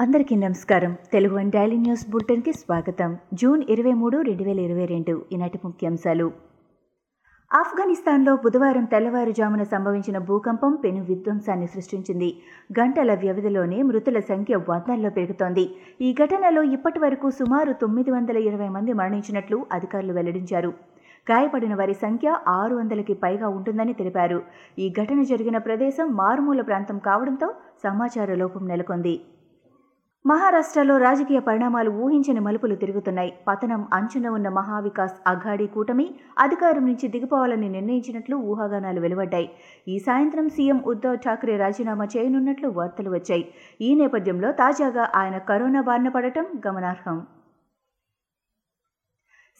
అందరికీ నమస్కారం. Telugu one daily news బులెటిన్కి స్వాగతం. జూన్ ఇరవై మూడు రెండు వేల ఇరవై రెండు ఈనాటి ముఖ్యాంశాలు. ఆఫ్ఘనిస్తాన్లో బుధవారం తెల్లవారుజామున సంభవించిన భూకంపం పెను విధ్వంసాన్ని సృష్టించింది. గంటల వ్యవధిలోనే మృతుల సంఖ్య వందల్లో పెరుగుతోంది. ఈ ఘటనలో ఇప్పటి వరకు సుమారు తొమ్మిది వందల ఇరవై మంది మరణించినట్లు అధికారులు వెల్లడించారు. గాయపడిన వారి సంఖ్య ఆరు వందలకి పైగా ఉంటుందని తెలిపారు. ఈ ఘటన జరిగిన ప్రదేశం మారుమూల ప్రాంతం కావడంతో సమాచార లోపం నెలకొంది. మహారాష్ట్రలో రాజకీయ పరిణామాలు ఊహించని మలుపులు తిరుగుతున్నాయి. పతనం అంచున ఉన్న మహావికాస్ అఘాడీ కూటమి అధికారం నుంచి దిగిపోవాలని నిర్ణయించినట్లు ఊహాగానాలు వెలువడ్డాయి. ఈ సాయంత్రం సీఎం ఉద్ధవ్ ఠాక్రే రాజీనామా చేయనున్నట్లు వార్తలు వచ్చాయి. ఈ నేపథ్యంలో తాజాగా ఆయన కరోనా బారిన పడటం గమనార్హం.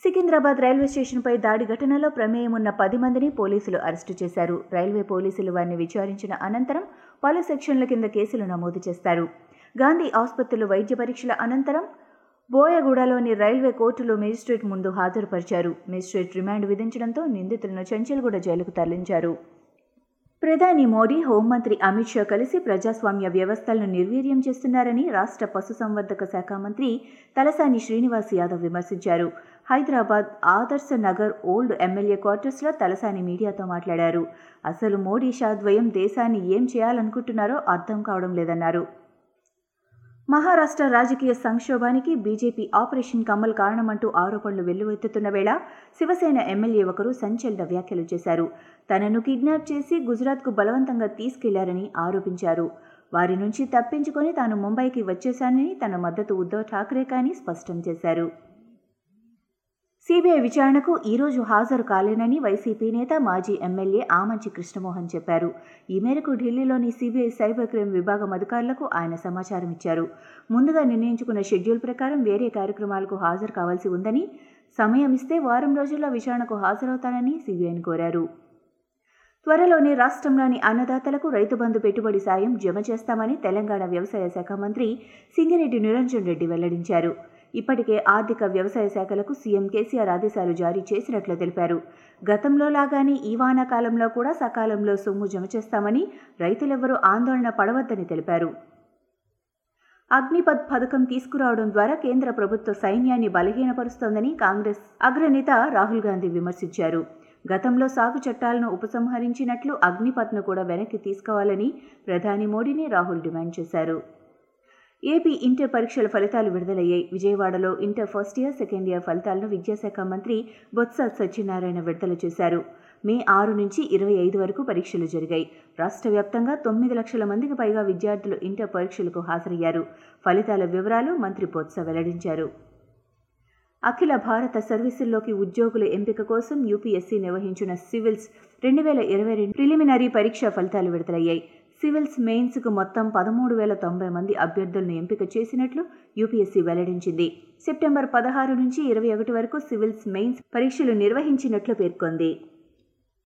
సికింద్రాబాద్ రైల్వే స్టేషన్పై దాడి ఘటనలో ప్రమేయం ఉన్న పది మందిని పోలీసులు అరెస్టు చేశారు. రైల్వే పోలీసులు వారిని విచారించిన అనంతరం పలు సెక్షన్ల కింద కేసులు నమోదు చేస్తారు. గాంధీ ఆసుపత్రిలో వైద్య పరీక్షల అనంతరం బోయగూడలోని రైల్వే కోర్టులో మేజిస్ట్రేట్ ముందు హాజరుపరిచారు. మేజిస్ట్రేట్ రిమాండ్ విధించడంతో నిందితులను చంచల్గూడ జైలుకు తరలించారు. ప్రధాని మోడీ హోంమంత్రి అమిత్ షా కలిసి ప్రజాస్వామ్య వ్యవస్థలను నిర్వీర్యం చేస్తున్నారని రాష్ట్ర పశుసంవర్ధక శాఖ మంత్రి తలసాని శ్రీనివాస్ యాదవ్ విమర్శించారు. హైదరాబాద్ ఆదర్శ నగర్ ఓల్డ్ ఎమ్మెల్యే క్వార్టర్స్లో తలసాని మీడియాతో మాట్లాడారు. అసలు మోడీ షా ద్వయం దేశాన్ని ఏం చేయాలనుకుంటున్నారో అర్థం కావడం లేదన్నారు. మహారాష్ట్ర రాజకీయ సంక్షోభానికి బీజేపీ ఆపరేషన్ కమల్ కారణమంటూ ఆరోపణలు వెల్లువెత్తుతున్న వేళ శివసేన ఎమ్మెల్యే ఒకరు సంచలన వ్యాఖ్యలు చేశారు. తనను కిడ్నాప్ చేసి గుజరాత్కు బలవంతంగా తీసుకెళ్ళారని ఆరోపించారు. వారి నుంచి తప్పించుకొని తాను ముంబైకి వచ్చేశానని తన మద్దతు ఉద్ధవ్ ఠాక్రే కానీ స్పష్టం చేశారు. సీబీఐ విచారణకు ఈరోజు హాజరు కాలేనని వైసీపీ నేత మాజీ ఎమ్మెల్యే ఆమంచి కృష్ణమోహన్ చెప్పారు. ఈ మేరకు ఢిల్లీలోని సీబీఐ సైబర్ క్రైమ్ విభాగం అధికారులకు ఆయన సమాచారం ఇచ్చారు. ముందుగా నిర్ణయించుకున్న షెడ్యూల్ ప్రకారం వేరే కార్యక్రమాలకు హాజరు కావాల్సి ఉందని సమయం ఇస్తే వారం రోజుల్లో విచారణకు హాజరవుతానని సీబీఐని కోరారు. త్వరలోనే రాష్ట్రంలోని అన్నదాతలకు రైతు బంధు పెట్టుబడి సాయం జమ చేస్తామని తెలంగాణ వ్యవసాయ శాఖ మంత్రి సింగిరెడ్డి నిరంజన్ రెడ్డి వెల్లడించారు. ఇప్పటికే ఆర్థిక వ్యవసాయ శాఖలకు సీఎం కేసీఆర్ ఆదేశాలు జారీ చేసినట్లు తెలిపారు. గతంలో లాగానే ఈ వానాకాలంలో కూడా సకాలంలో సొమ్ము జమ చేస్తామని రైతులెవ్వరూ ఆందోళన పడవద్దని తెలిపారు. అగ్నిపథ్ పథకం తీసుకురావడం ద్వారా కేంద్ర ప్రభుత్వ సైన్యాన్ని బలహీనపరుస్తోందని కాంగ్రెస్ అగ్రనేత రాహుల్ గాంధీ విమర్శించారు. గతంలో సాగు చట్టాలను ఉపసంహరించినట్లు అగ్నిపథ్ను కూడా వెనక్కి తీసుకోవాలని ప్రధాని మోడీని రాహుల్ డిమాండ్ చేశారు. ఏపీ ఇంటర్ పరీక్షల ఫలితాలు విడుదలయ్యాయి. విజయవాడలో inter first year second year ఫలితాలను విద్యాశాఖ మంత్రి బొత్స సత్యనారాయణ విడుదల చేశారు. మే ఆరు నుంచి ఇరవై ఐదు వరకు పరీక్షలు జరిగాయి. రాష్ట్ర వ్యాప్తంగా తొమ్మిది లక్షల మందికి పైగా విద్యార్థులు ఇంటర్ పరీక్షలకు హాజరయ్యారు. ఫలితాల వివరాలు మంత్రి బొత్స వెల్లడించారు. అఖిల భారత సర్వీసుల్లోకి ఉద్యోగుల ఎంపిక కోసం యూపీఎస్సీ నిర్వహించిన సివిల్స్ రెండు వేల ఇరవై రెండు ప్రిలిమినరీ పరీక్ష ఫలితాలు విడుదలయ్యాయి. సివిల్స్ మెయిన్స్కు మొత్తం పదమూడు వేల తొంభై మంది అభ్యర్థులను ఎంపిక చేసినట్లు యూపీఎస్సీ వెల్లడించింది. సెప్టెంబర్ పదహారు నుంచి ఇరవై ఒకటి వరకు సివిల్స్ మెయిన్స్ పరీక్షలు నిర్వహించినట్లు పేర్కొంది.